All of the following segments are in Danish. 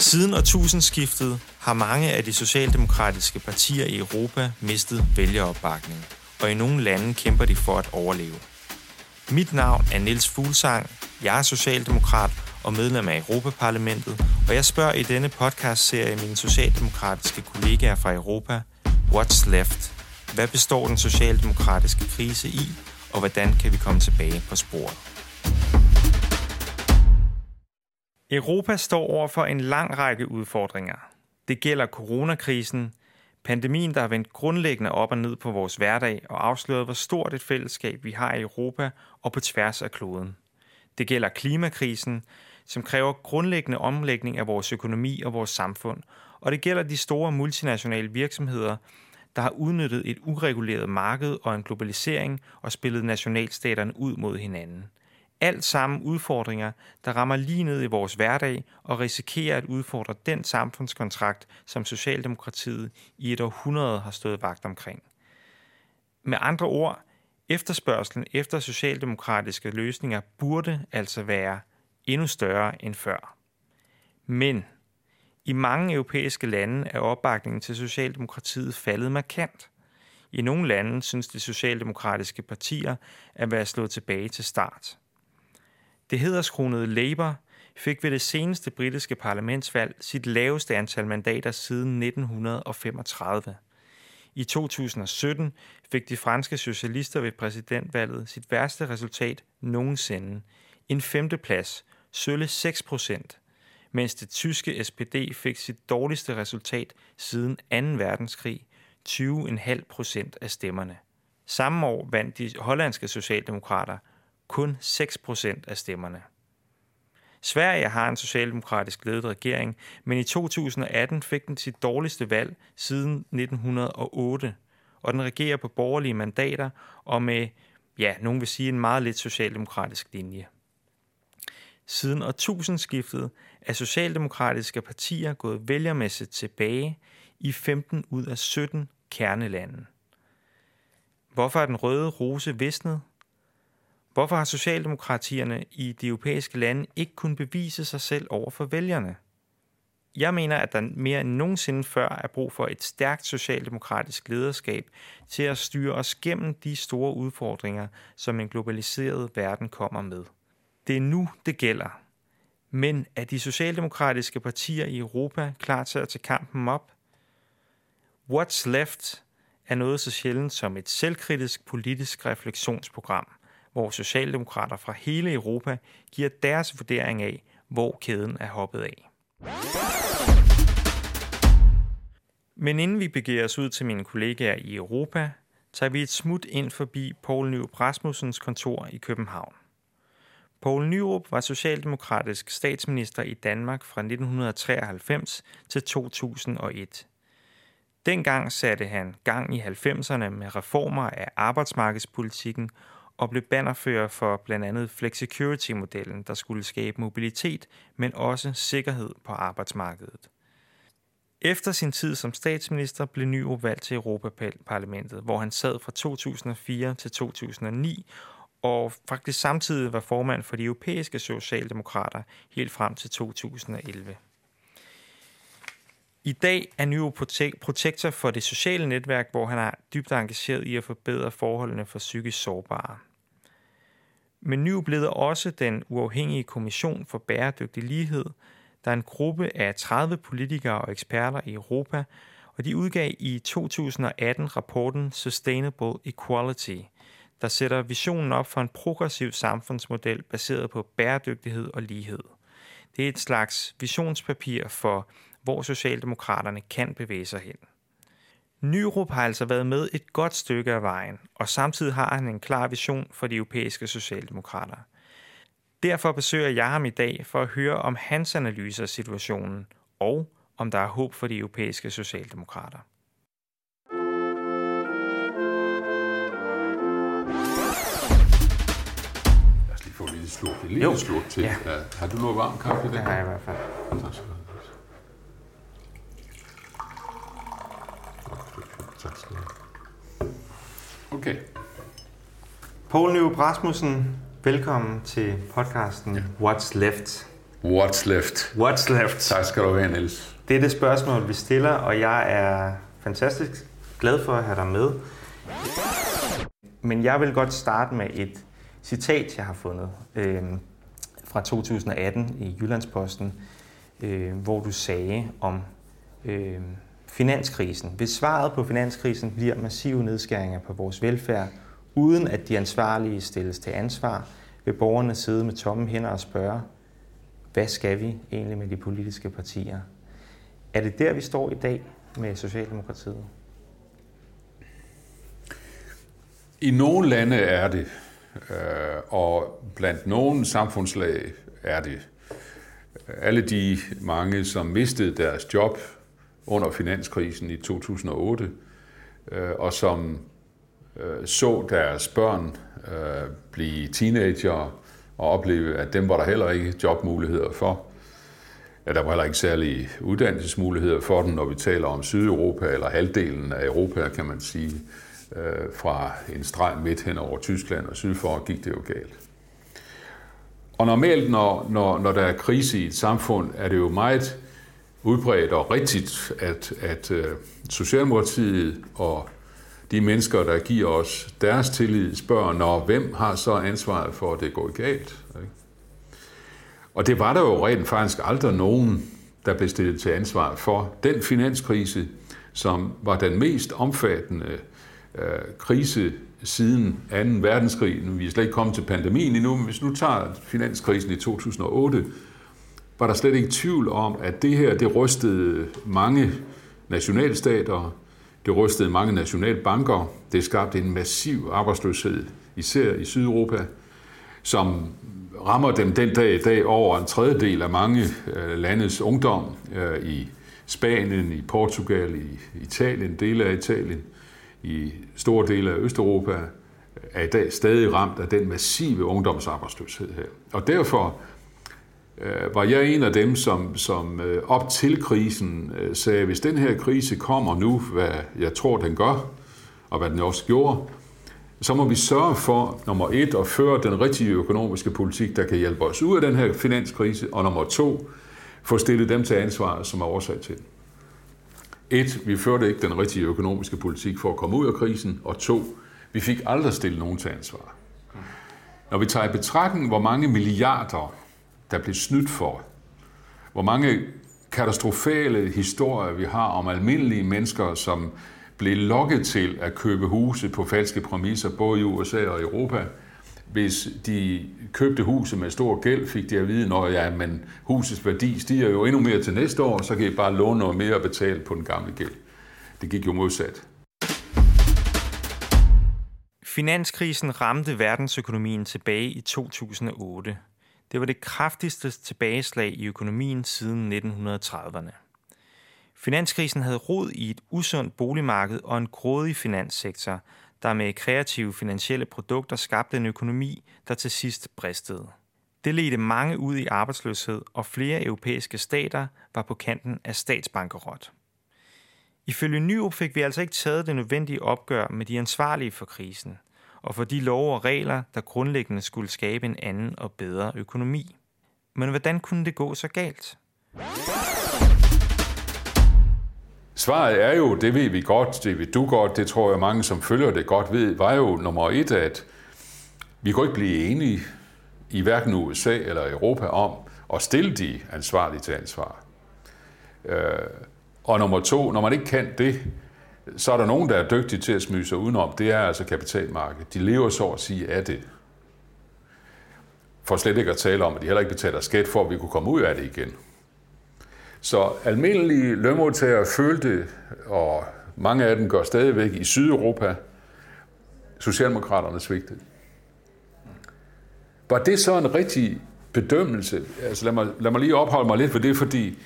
Siden årtusindskiftet har mange af de socialdemokratiske partier i Europa mistet vælgeropbakning, og i nogle lande kæmper de for at overleve. Mit navn er Niels Fuglsang, jeg er socialdemokrat og medlem af Europaparlamentet, og jeg spørger i denne podcast-serie mine socialdemokratiske kollegaer fra Europa, What's Left? Hvad består den socialdemokratiske krise i, og hvordan kan vi komme tilbage på sporet? Europa står over for en lang række udfordringer. Det gælder coronakrisen, pandemien, der har vendt grundlæggende op og ned på vores hverdag og afsløret, hvor stort et fællesskab vi har i Europa og på tværs af kloden. Det gælder klimakrisen, som kræver grundlæggende omlægning af vores økonomi og vores samfund, og det gælder de store multinationale virksomheder, der har udnyttet et ureguleret marked og en globalisering og spillet nationalstaterne ud mod hinanden – alt sammen udfordringer, der rammer lige ned i vores hverdag og risikerer at udfordre den samfundskontrakt, som Socialdemokratiet i et århundrede har stået vagt omkring. Med andre ord, efterspørgselen efter socialdemokratiske løsninger burde altså være endnu større end før. Men i mange europæiske lande er opbakningen til Socialdemokratiet faldet markant. I nogle lande synes de socialdemokratiske partier at være slået tilbage til start. Det hederskronede Labour fik ved det seneste britiske parlamentsvalg sit laveste antal mandater siden 1935. I 2017 fik de franske socialister ved præsidentvalget sit værste resultat nogensinde. En femteplads, sølle 6 procent, mens det tyske SPD fik sit dårligste resultat siden 2. verdenskrig, 20,5 procent af stemmerne. Samme år vandt de hollandske socialdemokrater kun 6 procent af stemmerne. Sverige har en socialdemokratisk ledet regering, men i 2018 fik den sit dårligste valg siden 1908, og den regerer på borgerlige mandater og med, ja, nogen vil sige, en meget lidt socialdemokratisk linje. Siden årtusindskiftet er socialdemokratiske partier gået vælgermæssigt tilbage i 15 ud af 17 kernelande. Hvorfor er den røde rose visnet? Hvorfor har Socialdemokratierne i de europæiske lande ikke kunnet bevise sig selv over for vælgerne? Jeg mener, at der mere end nogensinde før er brug for et stærkt socialdemokratisk lederskab til at styre os gennem de store udfordringer, som en globaliseret verden kommer med. Det er nu, det gælder. Men er de socialdemokratiske partier i Europa klar til at tage kampen op? What's Left er noget så sjældent som et selvkritisk politisk refleksionsprogram – hvor socialdemokrater fra hele Europa giver deres vurdering af, hvor kæden er hoppet af. Men inden vi begiver os ud til mine kollegaer i Europa, tager vi et smut ind forbi Poul Nyrup Rasmussens kontor i København. Poul Nyrup var socialdemokratisk statsminister i Danmark fra 1993 til 2001. Dengang satte han gang i 90'erne med reformer af arbejdsmarkedspolitikken og blev bannerfører for blandt andet Flexicurity-modellen, der skulle skabe mobilitet, men også sikkerhed på arbejdsmarkedet. Efter sin tid som statsminister blev Nyrup valgt til Europaparlamentet, hvor han sad fra 2004 til 2009, og faktisk samtidig var formand for de europæiske socialdemokrater helt frem til 2011. I dag er Nyrup protektor for det sociale netværk, hvor han er dybt engageret i at forbedre forholdene for psykisk sårbare. Men nu blev også den uafhængige kommission for bæredygtig lighed, der er en gruppe af 30 politikere og eksperter i Europa, og de udgav i 2018 rapporten Sustainable Equality, der sætter visionen op for en progressiv samfundsmodel baseret på bæredygtighed og lighed. Det er et slags visionspapir for, hvor Socialdemokraterne kan bevæge sig hen. Nyrup har altså været med et godt stykke af vejen, og samtidig har han en klar vision for de europæiske socialdemokrater. Derfor besøger jeg ham i dag for at høre om hans analyse af situationen, og om der er håb for de europæiske socialdemokrater. Lad os lige få en lille slurk, en lille slurk til. Ja. Har du noget varm kaffe? Det har jeg i hvert fald. Tak skal du Tak skal du have. Okay. Poul Nyrup Rasmussen, velkommen til podcasten ja. What's Left. What's left? What's left? Tak skal du have, Niels. Det er det spørgsmål, vi stiller, og jeg er fantastisk glad for at have dig med. Men jeg vil godt starte med et citat, jeg har fundet øh, fra 2018 i Jyllandsposten, øh, hvor du sagde om øh, finanskrisen. Hvis svaret på finanskrisen bliver massive nedskæringer på vores velfærd, uden at de ansvarlige stilles til ansvar, vil borgerne sidde med tomme hænder og spørge, hvad skal vi egentlig med de politiske partier? Er det der, vi står i dag med Socialdemokratiet? I nogle lande er det, øh, og blandt nogle samfundslag er det. Alle de mange, som mistede deres job under finanskrisen i 2008, øh, og som øh, så deres børn øh, blive teenager og opleve, at dem var der heller ikke jobmuligheder for. Ja, der var heller ikke særlige uddannelsesmuligheder for dem, når vi taler om Sydeuropa, eller halvdelen af Europa, kan man sige. Øh, fra en streg midt hen over Tyskland og sydfor gik det jo galt. Og normalt, når, når, når der er krise i et samfund, er det jo meget udbredt og rigtigt, at, at øh, Socialdemokratiet og de mennesker, der giver os deres tillid, spørger, når hvem har så ansvaret for, at det går galt? Ikke? Og det var der jo rent faktisk aldrig nogen, der blev stillet til ansvar for. Den finanskrise, som var den mest omfattende øh, krise siden 2. verdenskrig. Nu, vi er slet ikke kommet til pandemien endnu, men hvis nu tager finanskrisen i 2008, var der slet ikke tvivl om, at det her, det rystede mange nationalstater, det rystede mange nationalbanker, det skabte en massiv arbejdsløshed, især i Sydeuropa, som rammer dem den dag i dag over en tredjedel af mange øh, landes ungdom øh, i Spanien, i Portugal, i Italien, dele af Italien i store dele af Østeuropa er i dag stadig ramt af den massive ungdomsarbejdsløshed her. Og derfor øh, var jeg en af dem, som, som øh, op til krisen øh, sagde, hvis den her krise kommer nu, hvad jeg tror, den gør, og hvad den også gjorde, så må vi sørge for, nummer et, at føre den rigtige økonomiske politik, der kan hjælpe os ud af den her finanskrise, og nummer to, få stillet dem til ansvar, som er årsag til den. Et, vi førte ikke den rigtige økonomiske politik for at komme ud af krisen, og to, vi fik aldrig stillet nogen til ansvar. Når vi tager i betragtning, hvor mange milliarder, der blev snydt for, hvor mange katastrofale historier vi har om almindelige mennesker, som blev lokket til at købe huse på falske præmisser, både i USA og Europa, hvis de købte huset med stor gæld, fik de at vide, at ja, men husets værdi stiger jo endnu mere til næste år, så kan I bare låne noget mere og betale på den gamle gæld. Det gik jo modsat. Finanskrisen ramte verdensøkonomien tilbage i 2008. Det var det kraftigste tilbageslag i økonomien siden 1930'erne. Finanskrisen havde rod i et usundt boligmarked og en grådig finanssektor, der med kreative finansielle produkter skabte en økonomi, der til sidst bristede. Det ledte mange ud i arbejdsløshed, og flere europæiske stater var på kanten af statsbankerot. Ifølge Nyrup fik vi altså ikke taget det nødvendige opgør med de ansvarlige for krisen, og for de love og regler, der grundlæggende skulle skabe en anden og bedre økonomi. Men hvordan kunne det gå så galt? Svaret er jo, det ved vi godt, det ved du godt, det tror jeg mange, som følger det godt ved, var jo nummer et, at vi kunne ikke blive enige i hverken USA eller Europa om at stille de ansvarlige til ansvar. Øh, og nummer to, når man ikke kan det, så er der nogen, der er dygtige til at smyge sig udenom. Det er altså kapitalmarkedet. De lever så at sige af det. For slet ikke at tale om, at de heller ikke betaler skat for, at vi kunne komme ud af det igen. Så almindelige lønmodtagere følte, og mange af dem gør stadigvæk i Sydeuropa, Socialdemokraterne svigtede. Var det så en rigtig bedømmelse? Altså lad mig, lad mig lige opholde mig lidt for det, fordi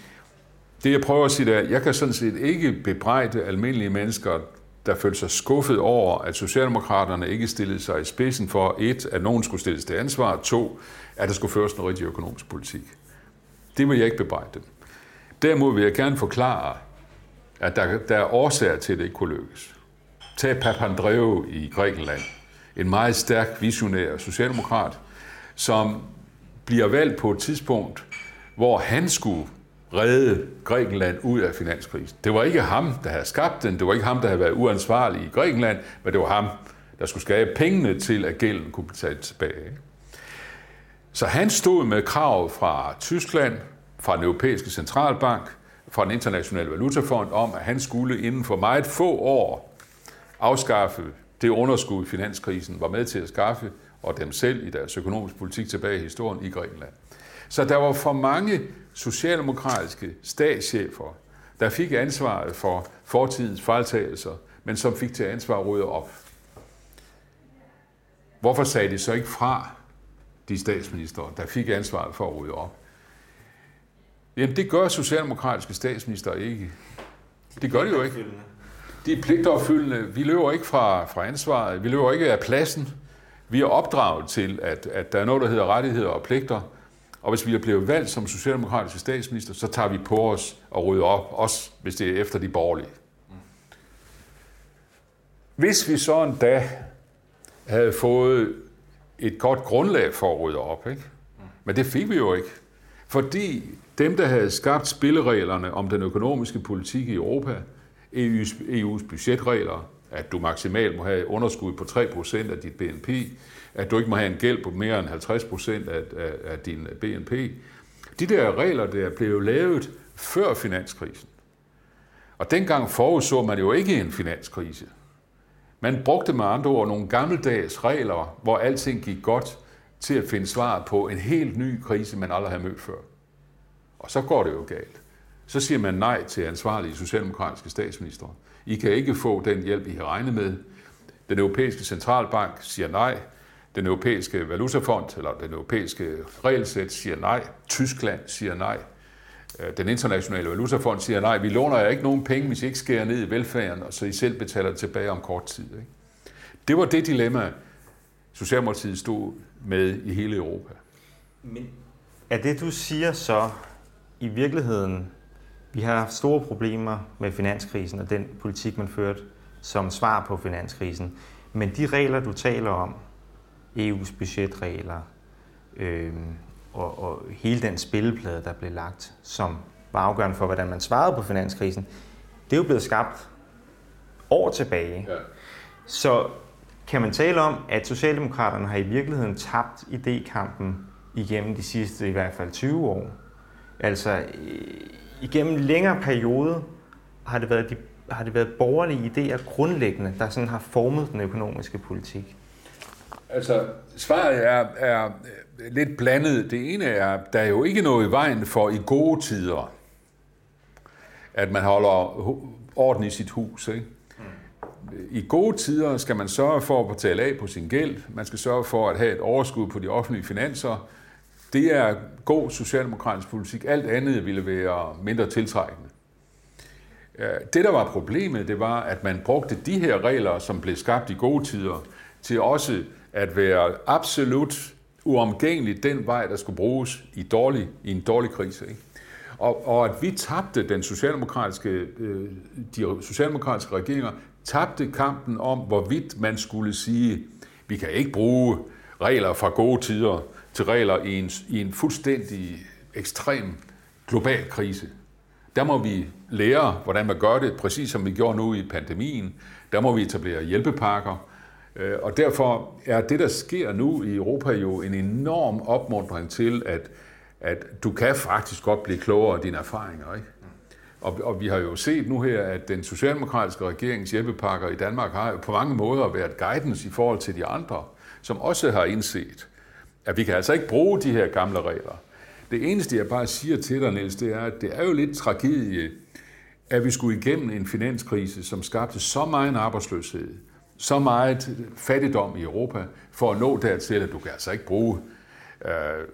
det jeg prøver at sige er, jeg kan sådan set ikke bebrejde almindelige mennesker, der følte sig skuffet over, at Socialdemokraterne ikke stillede sig i spidsen for, et, at nogen skulle stilles til ansvar, to, at der skulle føres en rigtig økonomisk politik. Det vil jeg ikke bebrejde dem. Derimod vil jeg gerne forklare, at der, der er årsager til, at det ikke kunne lykkes. Tag Papandreou i Grækenland. En meget stærk, visionær socialdemokrat, som bliver valgt på et tidspunkt, hvor han skulle redde Grækenland ud af finanskrisen. Det var ikke ham, der havde skabt den, det var ikke ham, der havde været uansvarlig i Grækenland, men det var ham, der skulle skabe pengene til, at gælden kunne betale tilbage. Så han stod med krav fra Tyskland, fra den europæiske centralbank, fra den internationale valutafond om, at han skulle inden for meget få år afskaffe det underskud, finanskrisen var med til at skaffe, og dem selv i deres økonomiske politik tilbage i historien i Grækenland. Så der var for mange socialdemokratiske statschefer, der fik ansvaret for fortidens fejltagelser, men som fik til ansvar at rydde op. Hvorfor sagde de så ikke fra, de statsminister, der fik ansvaret for at rydde op? Jamen, det gør socialdemokratiske statsminister ikke. Det gør de jo ikke. De er pligtopfyldende. Vi løber ikke fra, fra ansvaret. Vi løber ikke af pladsen. Vi er opdraget til, at, at der er noget, der hedder rettigheder og pligter. Og hvis vi er blevet valgt som socialdemokratiske statsminister, så tager vi på os og rydder op, også hvis det er efter de borgerlige. Hvis vi så endda havde fået et godt grundlag for at rydde op, ikke? men det fik vi jo ikke. Fordi dem, der havde skabt spillereglerne om den økonomiske politik i Europa, EU's, EU's budgetregler, at du maksimalt må have underskud på 3% af dit BNP, at du ikke må have en gæld på mere end 50% af, af, af din BNP. De der regler, der blev lavet før finanskrisen. Og dengang forudså man jo ikke en finanskrise. Man brugte med andre ord nogle gammeldags regler, hvor alting gik godt, til at finde svar på en helt ny krise, man aldrig har mødt før. Og så går det jo galt. Så siger man nej til ansvarlige socialdemokratiske statsminister. I kan ikke få den hjælp, I har regnet med. Den europæiske centralbank siger nej. Den europæiske valutafond, eller den europæiske regelsæt, siger nej. Tyskland siger nej. Øh, den internationale valutafond siger nej, vi låner jer ikke nogen penge, hvis I ikke skærer ned i velfærden, og så I selv betaler det tilbage om kort tid. Ikke? Det var det dilemma, Socialdemokratiet stod med i hele Europa. Men er det, du siger så, i virkeligheden, vi har haft store problemer med finanskrisen og den politik, man førte som svar på finanskrisen. Men de regler, du taler om, EU's budgetregler, øh, og, og hele den spilleplade, der blev lagt, som var afgørende for, hvordan man svarede på finanskrisen, det er jo blevet skabt år tilbage. Ja. Så kan man tale om, at Socialdemokraterne har i virkeligheden tabt idékampen igennem de sidste i hvert fald 20 år. Altså igennem en længere periode har det været, de, har det været borgerlige idéer grundlæggende, der sådan har formet den økonomiske politik. Altså, svaret er, er øh, lidt blandet. Det ene er, der er jo ikke noget i vejen for i gode tider, at man holder orden i sit hus. Ikke? I gode tider skal man sørge for at betale af på sin gæld. Man skal sørge for at have et overskud på de offentlige finanser. Det er god socialdemokratisk politik. Alt andet ville være mindre tiltrækkende. Øh, det, der var problemet, det var, at man brugte de her regler, som blev skabt i gode tider, til også at være absolut uomgængeligt den vej, der skulle bruges i, dårlig, i en dårlig krise. Ikke? Og, og at vi tabte den socialdemokratiske, øh, de socialdemokratiske regeringer, tabte kampen om, hvorvidt man skulle sige, vi kan ikke bruge regler fra gode tider til regler i en, i en fuldstændig ekstrem global krise. Der må vi lære, hvordan man gør det, præcis som vi gjorde nu i pandemien. Der må vi etablere hjælpepakker. Øh, og derfor er det, der sker nu i Europa, jo en enorm opmuntring til, at, at du kan faktisk godt blive klogere af dine erfaringer. Ikke? Og, og vi har jo set nu her, at den socialdemokratiske regerings hjælpepakker i Danmark har jo på mange måder været guidance i forhold til de andre, som også har indset, at vi kan altså ikke bruge de her gamle regler. Det eneste, jeg bare siger til dig, Niels, det er, at det er jo lidt tragedie, at vi skulle igennem en finanskrise, som skabte så meget arbejdsløshed, så meget fattigdom i Europa, for at nå dertil, at du kan altså ikke bruge øh,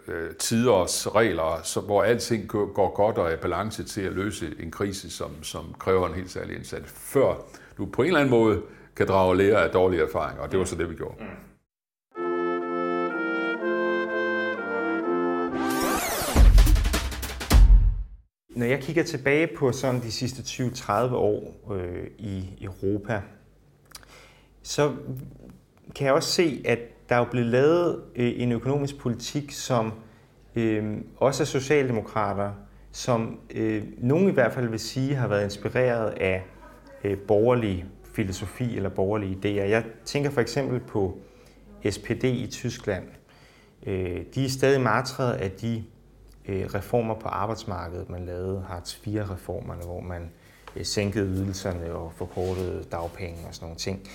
øh, tiders regler, så, hvor alting går godt og er balance til at løse en krise, som, som kræver en helt særlig indsats, før du på en eller anden måde kan drage lære af dårlige erfaringer, og det var så det, vi gjorde. Mm. Når jeg kigger tilbage på sådan de sidste 20-30 år øh, i Europa, så kan jeg også se, at der er blevet lavet øh, en økonomisk politik, som øh, også er socialdemokrater, som øh, nogen i hvert fald vil sige har været inspireret af øh, borgerlig filosofi eller borgerlige idéer. Jeg tænker for eksempel på SPD i Tyskland. Øh, de er stadig martret af de øh, reformer på arbejdsmarkedet, man lavede, Hartz IV-reformerne, hvor man øh, sænkede ydelserne og forkortede dagpenge og sådan nogle ting.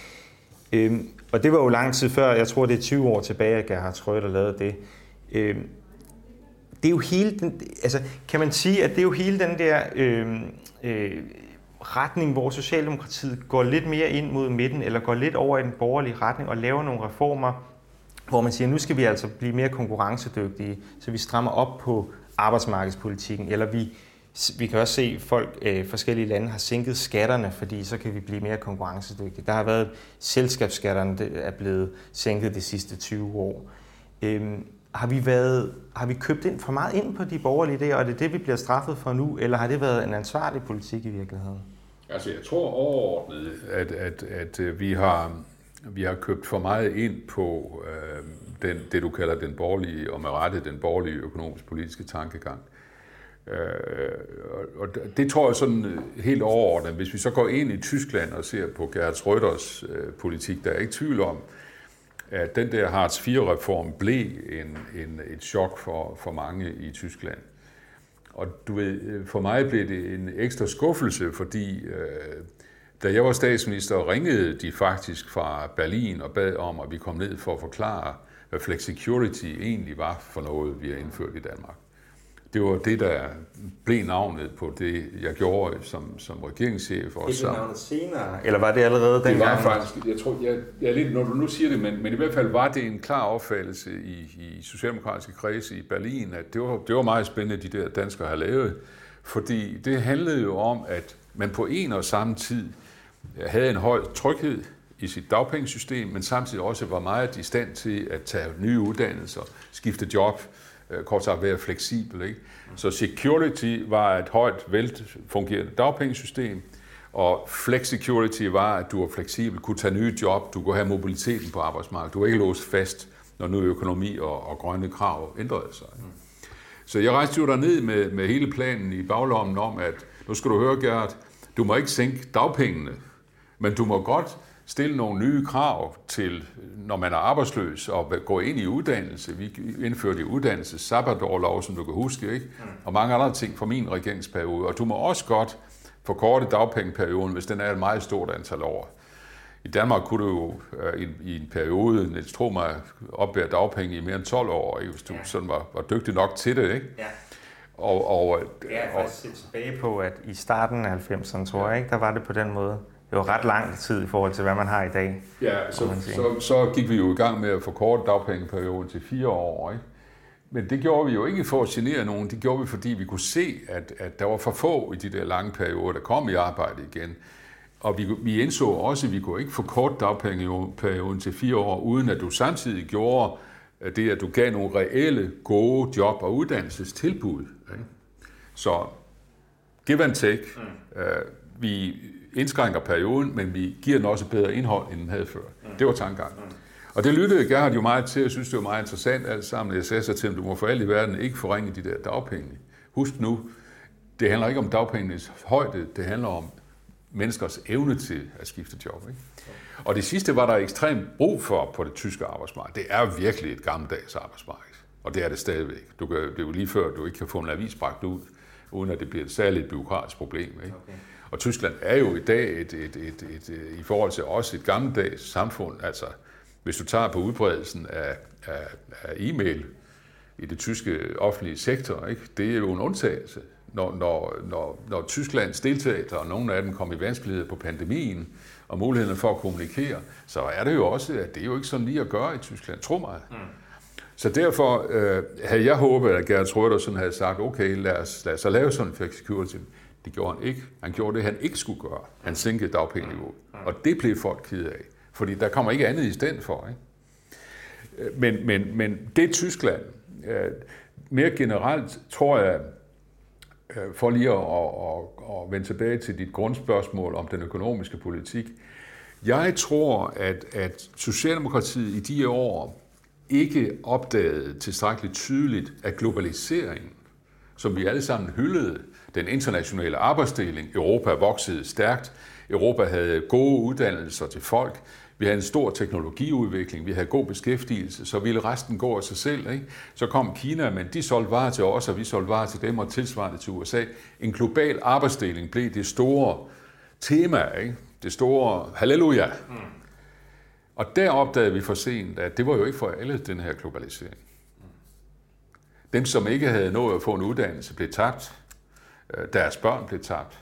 Øhm, og det var jo lang tid før, jeg tror det er 20 år tilbage, at Gerhard Schröder lavede det. Øhm, det er jo hele den, altså kan man sige, at det er jo hele den der øh, øh, retning, hvor Socialdemokratiet går lidt mere ind mod midten, eller går lidt over i den borgerlige retning og laver nogle reformer, hvor man siger, nu skal vi altså blive mere konkurrencedygtige, så vi strammer op på arbejdsmarkedspolitikken, eller vi, vi kan også se, at folk øh, forskellige lande har sænket skatterne, fordi så kan vi blive mere konkurrencedygtige. Der har været selskabsskatterne, der er blevet sænket de sidste 20 år. Øhm, har vi, været, har vi købt ind for meget ind på de borgerlige idéer, og er det det, vi bliver straffet for nu, eller har det været en ansvarlig politik i virkeligheden? Altså, jeg tror overordnet, at, at, at øh, vi, har, vi har købt for meget ind på øh, den, det, du kalder den borgerlige, og med rette den borgerlige økonomisk-politiske tankegang. Øh, Øh, og det tror jeg sådan øh, helt overordnet. Hvis vi så går ind i Tyskland og ser på Gerhard Schröders øh, politik, der er ikke tvivl om, at den der Hartz IV-reform blev en, en, et chok for, for mange i Tyskland. Og du ved, øh, for mig blev det en ekstra skuffelse, fordi øh, da jeg var statsminister, ringede de faktisk fra Berlin og bad om, at vi kom ned for at forklare, hvad flexicurity egentlig var for noget, vi har indført i Danmark det var det, der blev navnet på det, jeg gjorde som, som regeringschef. Og det blev navnet senere, eller var det allerede dengang? Det var faktisk, jeg tror, jeg, jeg lidt, når du nu siger det, men, men i hvert fald var det en klar opfattelse i, i socialdemokratiske kredse i Berlin, at det var, det var meget spændende, de der danskere har lavet, fordi det handlede jo om, at man på en og samme tid havde en høj tryghed i sit dagpengesystem, men samtidig også var meget i stand til at tage nye uddannelser, skifte job, Øh, kort sagt være fleksibel. Ikke? Så security var et højt, velfungerende dagpengesystem, og flex security var, at du var fleksibel, kunne tage nye job, du kunne have mobiliteten på arbejdsmarkedet. Du var ikke låst fast, når nu økonomi og, og grønne krav ændrede sig. Så jeg rejste jo ned med, med hele planen i baglommen om, at nu skal du høre, Gert, du må ikke sænke dagpengene, men du må godt stille nogle nye krav til, når man er arbejdsløs og går ind i uddannelse. Vi indførte uddannelse, sabbatårlov, som du kan huske, ikke? og mange andre ting fra min regeringsperiode. Og du må også godt forkorte dagpengeperioden, hvis den er et meget stort antal år. I Danmark kunne du jo uh, i, i en periode, Niels tro mig, opbære dagpenge i mere end 12 år, hvis du ja. sådan var, var dygtig nok til det. Ikke? Ja. Og, og, jeg er faktisk set tilbage på, at i starten af 90'erne, tror jeg, ikke, der var det på den måde det var ret lang tid i forhold til, hvad man har i dag. Ja, så, så, så gik vi jo i gang med at forkorte dagpengeperioden til fire år. Ikke? Men det gjorde vi jo ikke for at genere nogen, det gjorde vi, fordi vi kunne se, at, at der var for få i de der lange perioder, der kom i arbejde igen. Og vi, vi indså også, at vi kunne ikke forkorte dagpengeperioden til fire år, uden at du samtidig gjorde det, at du gav nogle reelle, gode job- og uddannelsestilbud. Ikke? Så give and take. Mm. Uh, vi indskrænker perioden, men vi giver den også bedre indhold, end den havde før. Det var tankegangen. Og det lyttede Gerhard jo meget til, jeg synes, det var meget interessant alt sammen. Jeg sagde så til ham, du må for alt i verden ikke forringe de der dagpenge. Husk nu, det handler ikke om dagpengenes højde, det handler om menneskers evne til at skifte job. Ikke? Og det sidste var der ekstremt brug for på det tyske arbejdsmarked. Det er virkelig et gammeldags arbejdsmarked, og det er det stadigvæk. Du kan, det er jo lige før, du ikke kan få en avis bragt ud, uden at det bliver et særligt byråkratisk problem. Ikke? Okay. Og Tyskland er jo i dag et, et, et, et, et, i forhold til os et gammeldags samfund. Altså, hvis du tager på udbredelsen af, af, af e-mail i det tyske offentlige sektor, ikke? det er jo en undtagelse. Når, når, når, når Tysklands deltagere, og nogle af dem kom i vanskeligheder på pandemien, og muligheden for at kommunikere, så er det jo også, at det er jo ikke sådan lige at gøre i Tyskland, tro mig. Mm. Så derfor øh, havde jeg håbet, at Gerhard Schröder sådan havde sagt, okay, lad os, lad os lave sådan en flexicurity. Det gjorde han ikke. Han gjorde det, han ikke skulle gøre. Han sænkede dagpengeniveauet. Og det blev folk ked af. Fordi der kommer ikke andet i stedet for. Ikke? Men, men, men det Tyskland, øh, mere generelt tror jeg, øh, for lige at, at, at vende tilbage til dit grundspørgsmål om den økonomiske politik, jeg tror, at, at Socialdemokratiet i de år ikke opdagede tilstrækkeligt tydeligt, at globaliseringen, som vi alle sammen hyldede, den internationale arbejdsdeling, Europa voksede stærkt, Europa havde gode uddannelser til folk, vi havde en stor teknologiudvikling, vi havde god beskæftigelse, så ville resten gå af sig selv. Ikke? Så kom Kina, men de solgte varer til os, og vi solgte varer til dem, og tilsvarende til USA. En global arbejdsdeling blev det store tema, ikke? det store halleluja. Mm. Og der opdagede vi for sent, at det var jo ikke for alle, den her globalisering. Dem, som ikke havde nået at få en uddannelse, blev tabt. Øh, deres børn blev tabt.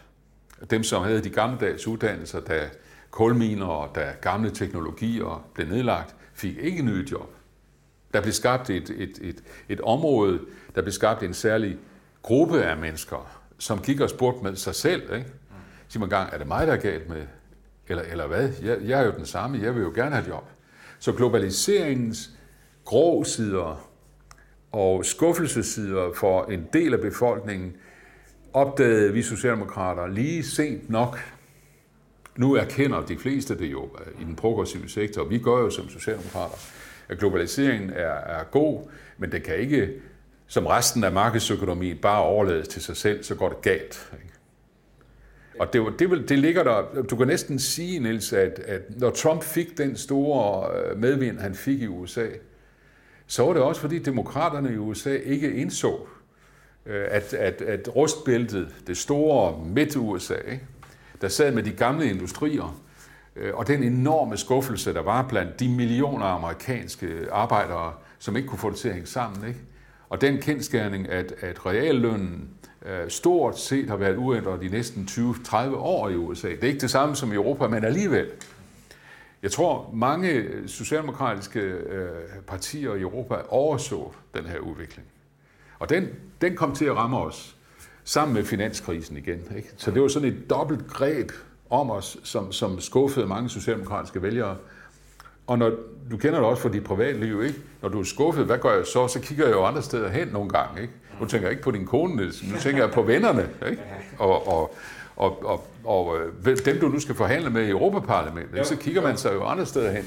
Dem, som havde de gammeldags uddannelser, da kulminer og da gamle teknologier blev nedlagt, fik ikke nye job. Der blev skabt et, et, et, et område, der blev skabt en særlig gruppe af mennesker, som gik og spurgte med sig selv. Ikke? Sig mig gang, er det mig, der er galt med? Eller, eller hvad? Jeg, jeg er jo den samme, jeg vil jo gerne have job. Så globaliseringens grå sider og skuffelsesider for en del af befolkningen opdagede vi socialdemokrater lige sent nok. Nu erkender de fleste det jo øh, i den progressive sektor. Vi gør jo som socialdemokrater, at globaliseringen er, er god, men det kan ikke, som resten af markedsøkonomien, bare overlades til sig selv, så går det galt. Ikke? Og det, det, det ligger der, du kan næsten sige, Niels, at, at når Trump fik den store øh, medvind, han fik i USA, så var det også fordi demokraterne i USA ikke indså, Øh, at, at, at rustbæltet, det store midt-USA, der sad med de gamle industrier, øh, og den enorme skuffelse, der var blandt de millioner amerikanske arbejdere, som ikke kunne få det til at hænge sammen. Ikke? Og den kendskærning, at, at reallønnen øh, stort set har været uændret de næsten 20-30 år i USA. Det er ikke det samme som i Europa, men alligevel. Jeg tror, mange socialdemokratiske øh, partier i Europa overså den her udvikling. Og den, den kom til at ramme os sammen med finanskrisen igen. Ikke? Så det var sådan et dobbelt greb om os, som, som skuffede mange socialdemokratiske vælgere. Og når, du kender det også fra dit privatliv, ikke? Når du er skuffet, hvad gør jeg så? Så kigger jeg jo andre steder hen nogle gange, ikke? Nu tænker jeg ikke på din kone, Niels, nu tænker jeg på vennerne, ikke? Og, og, og, og, og øh, og dem, du nu skal forhandle med i Europaparlamentet, så kigger man sig jo andre steder hen.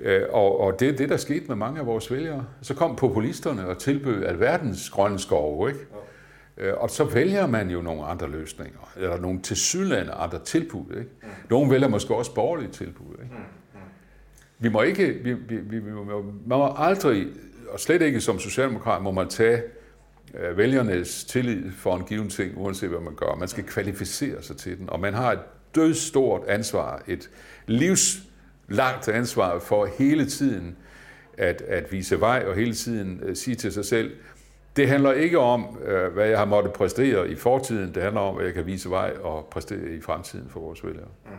Øh, og, og det er det, der skete med mange af vores vælgere. Så kom populisterne og tilbød alverdens grønne skove, ikke? Øh, og så vælger man jo nogle andre løsninger, eller nogle tilsyneladende andre tilbud. Ikke? Nogle vælger måske også borgerlige tilbud. Ikke? Vi må ikke, vi, vi, vi, vi må, man må aldrig, og slet ikke som socialdemokrat, må man tage øh, vælgernes tillid for en given ting, uanset hvad man gør. Man skal kvalificere sig til den, og man har et dødstort ansvar, et livs langt ansvar for hele tiden at, at vise vej og hele tiden uh, sige til sig selv, det handler ikke om, uh, hvad jeg har måttet præstere i fortiden, det handler om, hvad jeg kan vise vej og præstere i fremtiden for vores vælgere. Mm.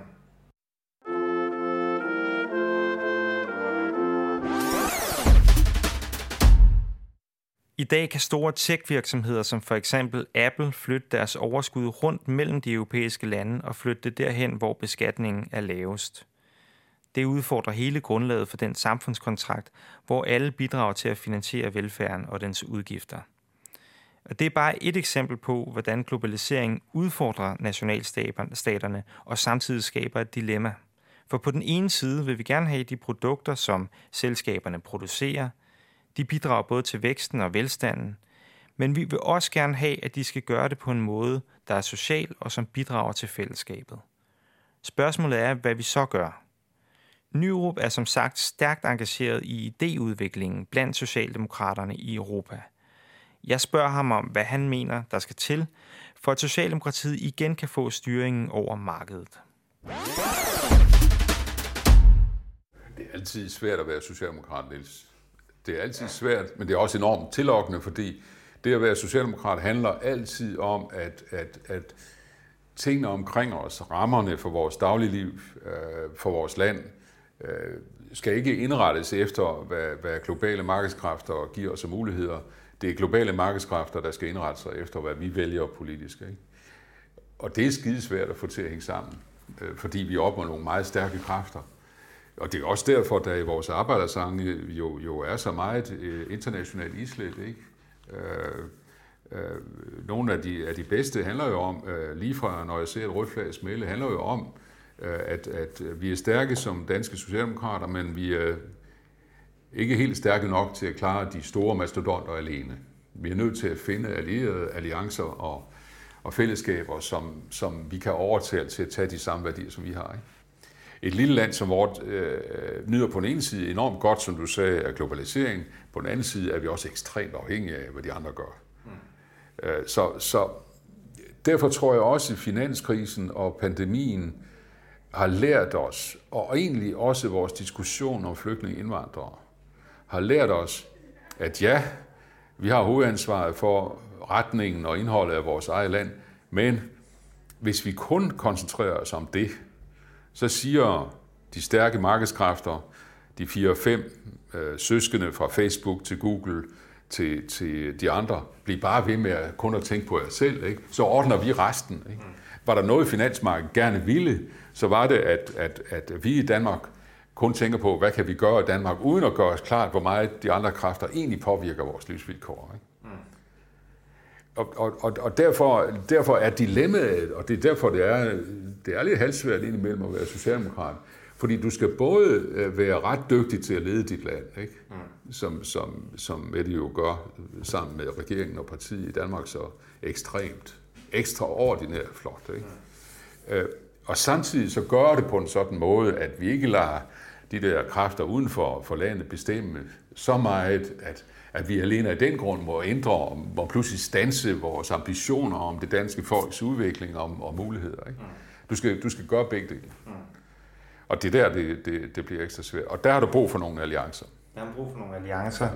I dag kan store tech-virksomheder som for eksempel Apple flytte deres overskud rundt mellem de europæiske lande og flytte det derhen, hvor beskatningen er lavest. Det udfordrer hele grundlaget for den samfundskontrakt, hvor alle bidrager til at finansiere velfærden og dens udgifter. Og det er bare et eksempel på, hvordan globaliseringen udfordrer nationalstaterne og samtidig skaber et dilemma. For på den ene side vil vi gerne have de produkter, som selskaberne producerer – de bidrager både til væksten og velstanden, men vi vil også gerne have, at de skal gøre det på en måde, der er social og som bidrager til fællesskabet. Spørgsmålet er, hvad vi så gør. Nyrup er som sagt stærkt engageret i idéudviklingen blandt Socialdemokraterne i Europa. Jeg spørger ham om, hvad han mener, der skal til, for at Socialdemokratiet igen kan få styringen over markedet. Det er altid svært at være socialdemokrat, Niels. Det er altid svært, men det er også enormt tillokkende, fordi det at være socialdemokrat handler altid om, at, at, at tingene omkring os, rammerne for vores dagligliv, øh, for vores land, Øh, skal ikke indrettes efter, hvad, hvad globale markedskræfter giver os af muligheder. Det er globale markedskræfter, der skal indrette sig efter, hvad vi vælger politisk. Ikke? Og det er skidesvært at få til at hænge sammen, øh, fordi vi op mod nogle meget stærke kræfter. Og det er også derfor, der i vores arbejdersange jo, jo er så meget øh, internationalt islet, ikke? Øh, øh, nogle af de, af de bedste handler jo om, øh, lige fra når jeg ser et rødt flag smelle, handler jo om, øh, at, at vi er stærke som danske socialdemokrater, men vi er ikke helt stærke nok til at klare de store mastodonter alene. Vi er nødt til at finde allierede, alliancer og, og fællesskaber, som, som vi kan overtale til at tage de samme værdier, som vi har. Ikke? Et lille land som vort øh, nyder på den ene side enormt godt, som du sagde, af globalisering. På den anden side er vi også ekstremt afhængige af, hvad de andre gør. Mm. Øh, så, så derfor tror jeg også, at finanskrisen og pandemien har lært os, og egentlig også vores diskussion om flygtninge indvandrere, har lært os, at ja, vi har hovedansvaret for retningen og indholdet af vores eget land, men hvis vi kun koncentrerer os om det, så siger de stærke markedskræfter, de fire-fem øh, søskende fra Facebook til Google til, til de andre, bliv bare ved med at kun at tænke på jer selv, ikke? så ordner vi resten. Ikke? Mm. Var der noget, finansmarkedet gerne ville, så var det, at, at, at vi i Danmark kun tænker på, hvad kan vi gøre i Danmark, uden at gøre os klart, hvor meget de andre kræfter egentlig påvirker vores livsvilkår. Ikke? Mm. Og, og, og derfor, derfor er dilemmaet, og det er derfor, det er, det er lidt halvsvært indimellem at være socialdemokrat, fordi du skal både øh, være ret dygtig til at lede dit land, ikke? Mm. Som, som, som Mette jo gør sammen med regeringen og partiet i Danmark så ekstremt, ekstraordinært flot. Ikke? Mm. Øh, og samtidig så gør det på en sådan måde, at vi ikke lader de der kræfter uden for, for landet bestemme så meget, at, at vi alene af den grund må ændre, må pludselig stanse vores ambitioner om det danske folks udvikling og, og muligheder. Ikke? Du, skal, du skal gøre begge dele. Og det er der, det, det, det bliver ekstra svært. Og der har du brug for nogle alliancer. Der har brug for nogle alliancer.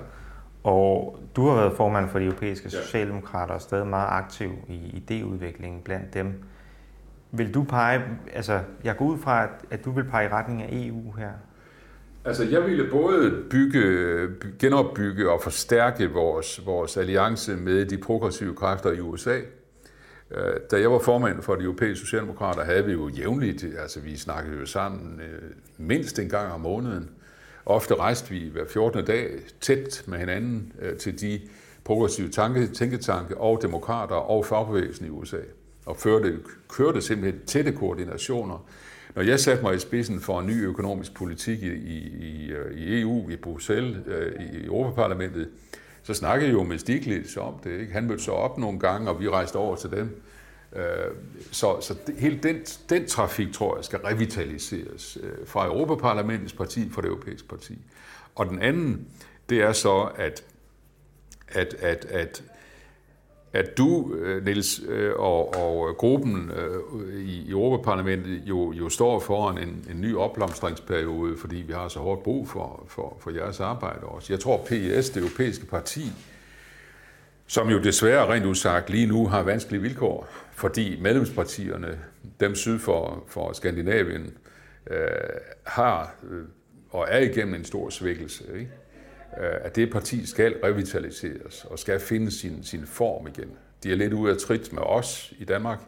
Og du har været formand for de europæiske socialdemokrater og stadig meget aktiv i idéudviklingen blandt dem. Vil du pege, altså jeg går ud fra, at, at du vil pege i retning af EU her? Altså, jeg ville både bygge, genopbygge og forstærke vores, vores alliance med de progressive kræfter i USA. Øh, da jeg var formand for de europæiske socialdemokrater, havde vi jo jævnligt, altså vi snakkede jo sammen øh, mindst en gang om måneden. Ofte rejste vi hver 14. dag tæt med hinanden øh, til de progressive tanke, tænketanke og demokrater og fagbevægelsen i USA og førte, kørte simpelthen tætte koordinationer når jeg satte mig i spidsen for en ny økonomisk politik i, i, i øh, EU, i Bruxelles, øh, i Europaparlamentet, så snakkede jeg jo med Stiglitz om det. Ikke? Han mødte så op nogle gange, og vi rejste over til dem. Øh, så, så det, hele den, den trafik, tror jeg, skal revitaliseres øh, fra Europaparlamentets parti, fra det europæiske parti. Og den anden, det er så, at, at, at, at at du, øh, Niels, øh, og, og gruppen i Europaparlamentet jo, jo står foran en, en ny opblomstringsperiode, fordi vi har så hårdt brug for, for, for jeres arbejde også. Jeg tror, PES, det europæiske parti, som jo desværre rent udsagt lige nu har vanskelige vilkår, fordi medlemspartierne, dem syd for, for Skandinavien, øh, har øh, og er igennem en stor svækkelse. Ikke? Øh, at det parti skal revitaliseres og skal finde sin, sin form igen. De er lidt ude af trit med os i Danmark,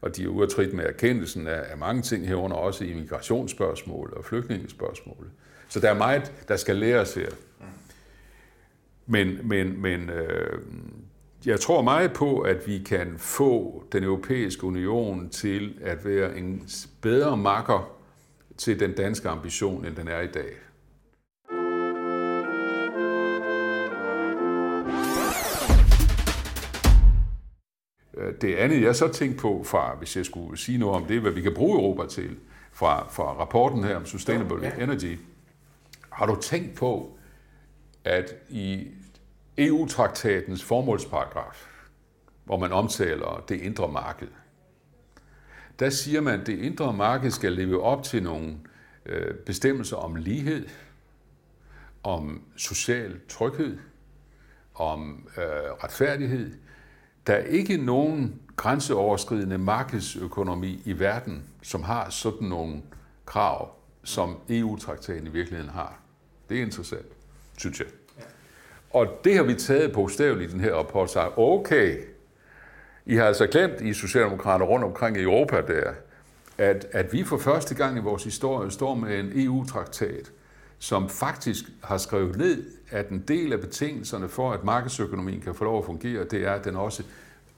og de er ude af trit med erkendelsen af, af mange ting herunder, også immigrationsspørgsmål og flygtningespørgsmål. Så der er meget, der skal læres her. Men, men, men øh, jeg tror meget på, at vi kan få den europæiske union til at være en bedre makker til den danske ambition, end den er i dag. Øh, det andet, jeg så tænkte på, fra, hvis jeg skulle sige noget om det, hvad vi kan bruge Europa til, fra, fra rapporten her om Sustainable ja. Energy, har du tænkt på, at i EU-traktatens formålsparagraf, hvor man omtaler det indre marked, der siger man, at det indre marked skal leve op til nogle øh, bestemmelser om lighed, om social tryghed, om øh, retfærdighed, der er ikke nogen grænseoverskridende markedsøkonomi i verden, som har sådan nogle krav, som EU-traktaten i virkeligheden har. Det er interessant, synes jeg. Og det har vi taget bogstaveligt i den her rapport, sagt, okay, I har altså glemt, I Socialdemokrater rundt omkring i Europa der, at, at vi for første gang i vores historie står med en EU-traktat, som faktisk har skrevet ned, at en del af betingelserne for, at markedsøkonomien kan få lov at fungere, det er, at den også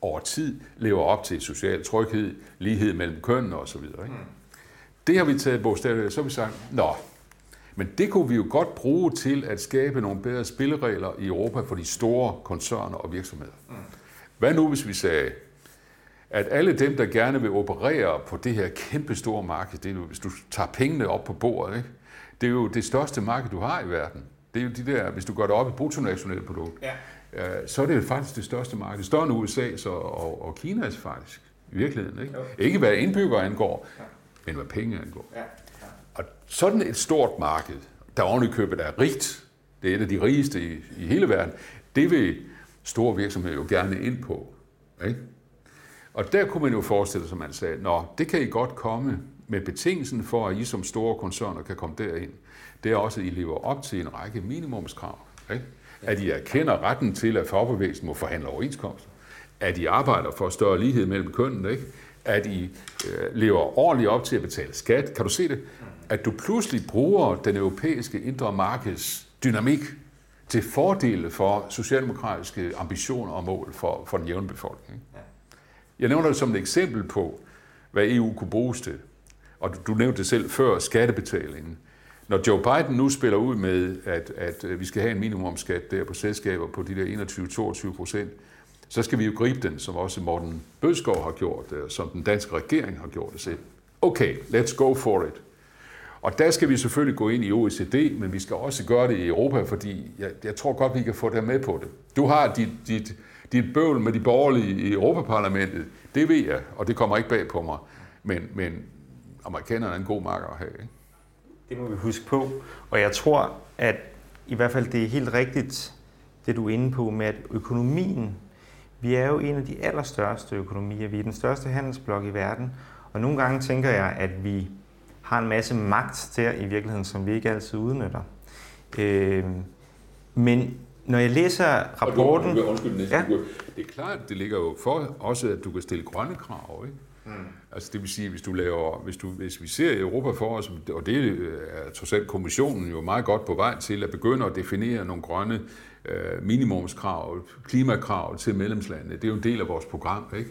over tid lever op til social tryghed, lighed mellem kønnene osv. Ikke? Mm. Det har vi taget bogstaveligt, så har vi sagt, nå, Men det kunne vi jo godt bruge til at skabe nogle bedre spilleregler i Europa for de store koncerner og virksomheder. Mm. Hvad nu, hvis vi sagde, at alle dem, der gerne vil operere på det her kæmpe store marked, det er jo, hvis du tager pengene op på bordet, ikke? det er jo det største marked, du har i verden. Det er jo de der, hvis du går det op i bruttonationalprodukt, ja. Øh, så er det jo faktisk det største marked. Større end USA så, og, og Kina faktisk, i virkeligheden. Ikke, ikke hvad indbygger angår, ja. men hvad penge angår. Ja. Og sådan et stort marked, der oven købet er rigt, det er et af de rigeste i, i hele verden, det vil store virksomheder jo gerne ind på. Ikke? Og der kunne man jo forestille sig, at man sagde, Nå, det kan I godt komme med betingelsen for, at I som store koncerner kan komme derind. Det er også, at I lever op til en række minimumskrav. Ikke? At I erkender retten til, at fagbevægelsen må forhandle overenskomster. At I arbejder for større lighed mellem kønnene. Ikke? At I øh, lever ordentligt op til at betale skat. Kan du se det? At du pludselig bruger den europæiske indre markeds dynamik til fordele for socialdemokratiske ambitioner og mål for, for den jævne befolkning. Jeg nævner det som et eksempel på, hvad EU kunne bruges til. Og du nævnte det selv før, skattebetalingen. Når Joe Biden nu spiller ud med, at, at vi skal have en minimumskat der på selskaber på de der 21-22 procent, så skal vi jo gribe den, som også Morten Bødskov har gjort, øh, som den danske regering har gjort det selv. Okay, let's go for it. Og der skal vi selvfølgelig gå ind i OECD, men vi skal også gøre det i Europa, fordi jeg, jeg tror godt, vi kan få dem med på det. Du har dit, dit, dit bøvl med de borgerlige i Europaparlamentet, det ved jeg, og det kommer ikke bag på mig. Men, men amerikanerne er en god marker at have. Ikke? Det må vi huske på. Og jeg tror, at i hvert fald det er helt rigtigt, det du er inde på med, at økonomien, vi er jo en af de allerstørste økonomier. Vi er den største handelsblok i verden. Og nogle gange tænker jeg, at vi har en masse magt der i virkeligheden, som vi ikke altid udnytter. Øh, men når jeg læser rapporten... Og du, undskyld, næste, ja. det er klart, det ligger jo for også, at du kan stille grønne krav, ikke? Mm. Altså det vil sige, hvis du laver, hvis, du, hvis vi ser Europa for os, og det er trods alt kommissionen jo meget godt på vej til at begynde at definere nogle grønne øh, minimumskrav, klimakrav til medlemslandene. Det er jo en del af vores program, ikke?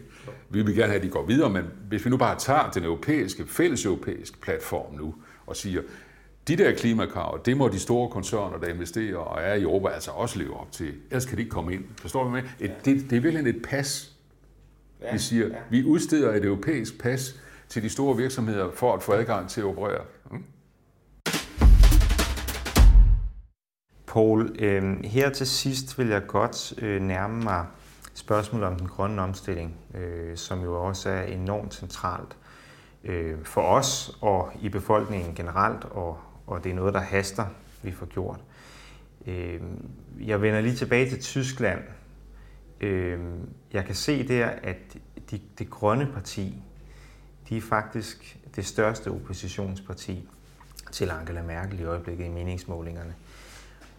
Vi vil gerne have, at de går videre, men hvis vi nu bare tager den europæiske, fælles europæiske platform nu, og siger, de der klimakrav, det må de store koncerner, der investerer og er i Europa, altså også leve op til. Ellers kan de ikke komme ind. Forstår du med? Et, det, det er virkelig et pas. Ja, vi siger, ja. vi udsteder et europæisk pas til de store virksomheder for at få adgang til at operere. Mm. Paul, øh, her til sidst vil jeg godt øh, nærme mig spørgsmålet om den grønne omstilling, øh, som jo også er enormt centralt øh, for os og i befolkningen generelt, og, og det er noget, der haster, vi får gjort. Øh, jeg vender lige tilbage til Tyskland. Øh, jeg kan se der, at de, det grønne parti, de er faktisk det største oppositionsparti til Angela Merkel i øjeblikket i meningsmålingerne.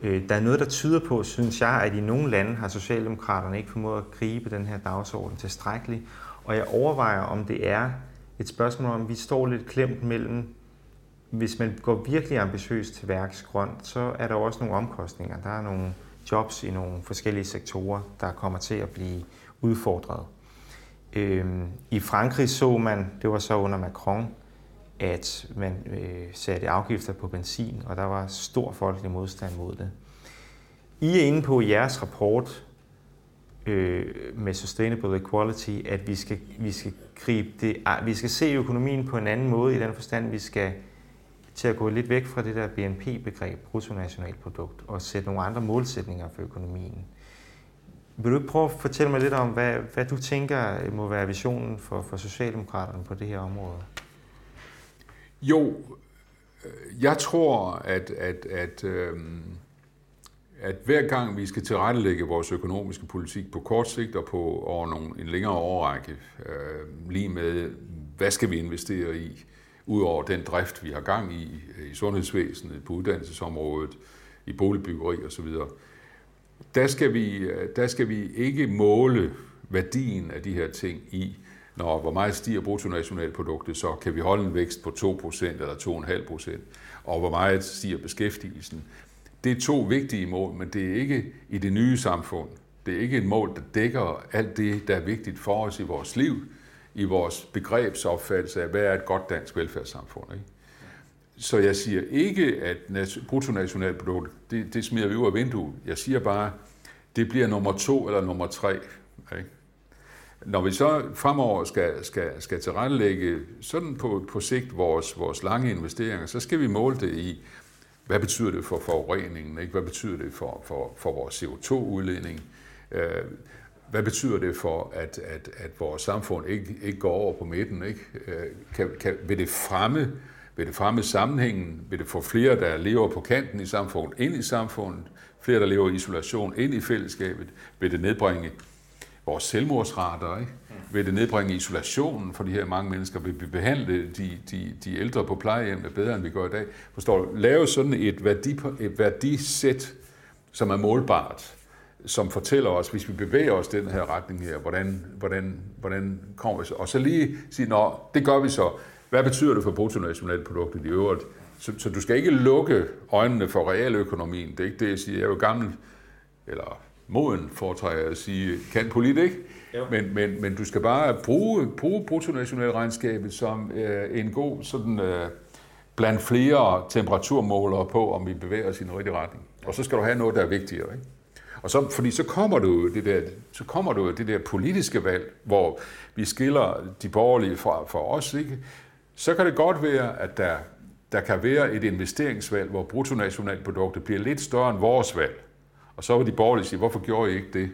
Øh, der er noget, der tyder på, synes jeg, at i nogle lande har Socialdemokraterne ikke formået at gribe den her dagsorden tilstrækkeligt. Og jeg overvejer, om det er et spørgsmål om, vi står lidt klemt mellem, hvis man går virkelig ambitiøst til værks grønt, så er der også nogle omkostninger. Der er nogle jobs i nogle forskellige sektorer, der kommer til at blive udfordret. Øhm, I Frankrig så man, det var så under Macron, at man øh, satte afgifter på benzin, og der var stor folkelig modstand mod det. I er inde på i jeres rapport øh, med Sustainable Equality, at vi skal, vi skal gribe det, vi skal se økonomien på en anden måde i den forstand, vi skal til at gå lidt væk fra det der BNP-begreb, bruttonationalprodukt, og sætte nogle andre målsætninger for økonomien. Vil du ikke prøve at fortælle mig lidt om, hvad, hvad du tænker må være visionen for, for Socialdemokraterne på det her område? Jo, øh, jeg tror, at, at, at, øh, at hver gang vi skal tilrettelægge vores økonomiske politik på kort sigt og på over nogle, en længere overrække, øh, lige med, hvad skal vi investere i, udover den drift, vi har gang i, i sundhedsvæsenet, på uddannelsesområdet, i boligbyggeri osv., der skal, vi, øh, der skal vi ikke måle værdien af de her ting i, når hvor meget stiger bruttonationalproduktet, så kan vi holde en vækst på 2% eller 2,5%, og hvor meget stiger beskæftigelsen. Det er to vigtige mål, men det er ikke i det nye samfund. Det er ikke et mål, der dækker alt det, der er vigtigt for os i vores liv, i vores begrebsopfattelse af, hvad er et godt dansk velfærdssamfund. Ikke? Så jeg siger ikke, at bruttonationalproduktet, det, det smider vi ud af vinduet. Jeg siger bare, det bliver nummer to eller nummer tre. Ikke? Når vi så fremover skal, skal, skal tilrettelægge sådan på, på sigt vores, vores lange investeringer, så skal vi måle det i, hvad betyder det for forureningen? Ikke? Hvad betyder det for, for, for vores CO2-udledning? Øh, hvad betyder det for, at, at, at vores samfund ikke, ikke går over på midten? Ikke? Øh, kan, kan, vil det fremme vil det fremme sammenhængen? Vil det få flere, der lever på kanten i samfundet, ind i samfundet? Flere, der lever i isolation, ind i fællesskabet? Vil det nedbringe vores selvmordsrater? Ikke? Vil det nedbringe isolationen for de her mange mennesker? Vil vi behandle de, de, de ældre på plejehjemmene bedre, end vi gør i dag? Forstår du? Lave sådan et, værdi, et værdisæt, som er målbart, som fortæller os, hvis vi bevæger os den her retning her, hvordan, hvordan, hvordan kommer vi så? Og så lige sige, nå, det gør vi så. Hvad betyder det for bruttonationalproduktet i øvrigt? Så, så du skal ikke lukke øjnene for realøkonomien. Det er ikke det, jeg siger. Jeg er jo gammel, eller moden, foretrækker at sige, kan politik. Men, men, men du skal bare bruge, bruge bruttonationalregnskabet som øh, en god sådan, øh, blandt flere temperaturmålere på, om vi bevæger os i den rigtige retning. Og så skal du have noget, der er vigtigere. Ikke? Og så, fordi så kommer du det der, så kommer du det der politiske valg, hvor vi skiller de borgerlige fra, fra os, ikke? så kan det godt være, at der, der kan være et investeringsvalg, hvor bruttonationalproduktet bliver lidt større end vores valg. Og så var de borgerlige sige, hvorfor gjorde I ikke det?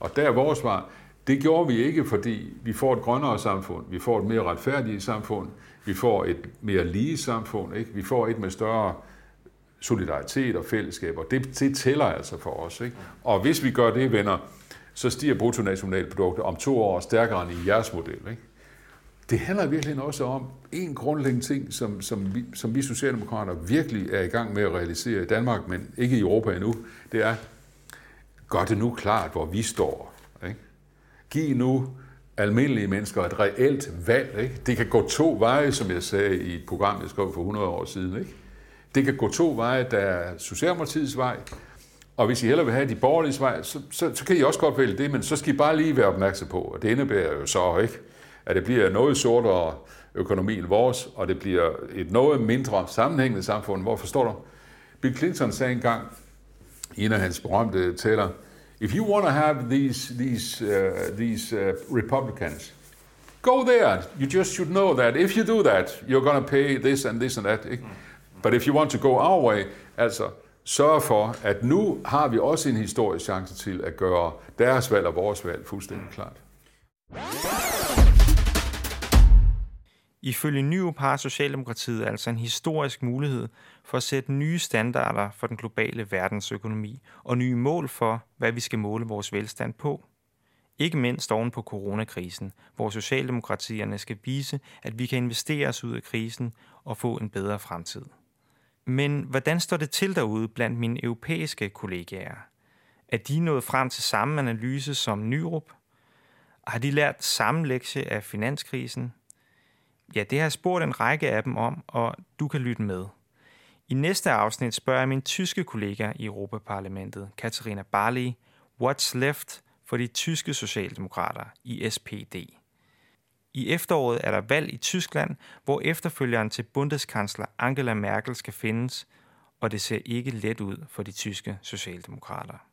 Og der er vores svar, det gjorde vi ikke, fordi vi får et grønnere samfund, vi får et mere retfærdigt samfund, vi får et mere lige samfund, ikke? vi får et med større solidaritet og fællesskab, og det, det tæller altså for os. Ikke? Og hvis vi gør det, venner, så stiger bruttonationalproduktet om to år stærkere end i jeres model. Ikke? Det handler virkelig også om en grundlæggende ting, som, som, vi, som vi socialdemokrater virkelig er i gang med at realisere i Danmark, men ikke i Europa endnu. Det er, gør det nu klart, hvor vi står. Ikke? Giv nu almindelige mennesker et reelt valg. Ikke? Det kan gå to veje, som jeg sagde i et program, jeg skrev for 100 år siden. Ikke? Det kan gå to veje, der er Socialdemokratiets vej, og hvis I hellere vil have de borgerlige vej, så, så, så kan I også godt vælge det, men så skal I bare lige være opmærksom på, og det indebærer jo så ikke, at det bliver noget sortere økonomi end vores, og det bliver et noget mindre sammenhængende samfund. Hvor forstår du? Bill Clinton sagde engang i en af hans berømte taler, if you want to have these, these, uh, these uh, Republicans, go there. You just should know that if you do that, you're going to pay this and this and that. Ikke? But if you want to go our way, altså sørg for, at nu har vi også en historisk chance til at gøre deres valg og vores valg fuldstændig klart. Ifølge Nyup har Socialdemokratiet altså en historisk mulighed for at sætte nye standarder for den globale verdensøkonomi og nye mål for, hvad vi skal måle vores velstand på. Ikke mindst oven på coronakrisen, hvor Socialdemokratierne skal vise, at vi kan investere os ud af krisen og få en bedre fremtid. Men hvordan står det til derude blandt mine europæiske kollegaer? Er de nået frem til samme analyse som Nyrup? Har de lært samme lektie af finanskrisen? Ja, det har jeg spurgt en række af dem om, og du kan lytte med. I næste afsnit spørger jeg min tyske kollega i Europaparlamentet, Katarina Barley, what's left for de tyske socialdemokrater i SPD. I efteråret er der valg i Tyskland, hvor efterfølgeren til bundeskansler Angela Merkel skal findes, og det ser ikke let ud for de tyske socialdemokrater.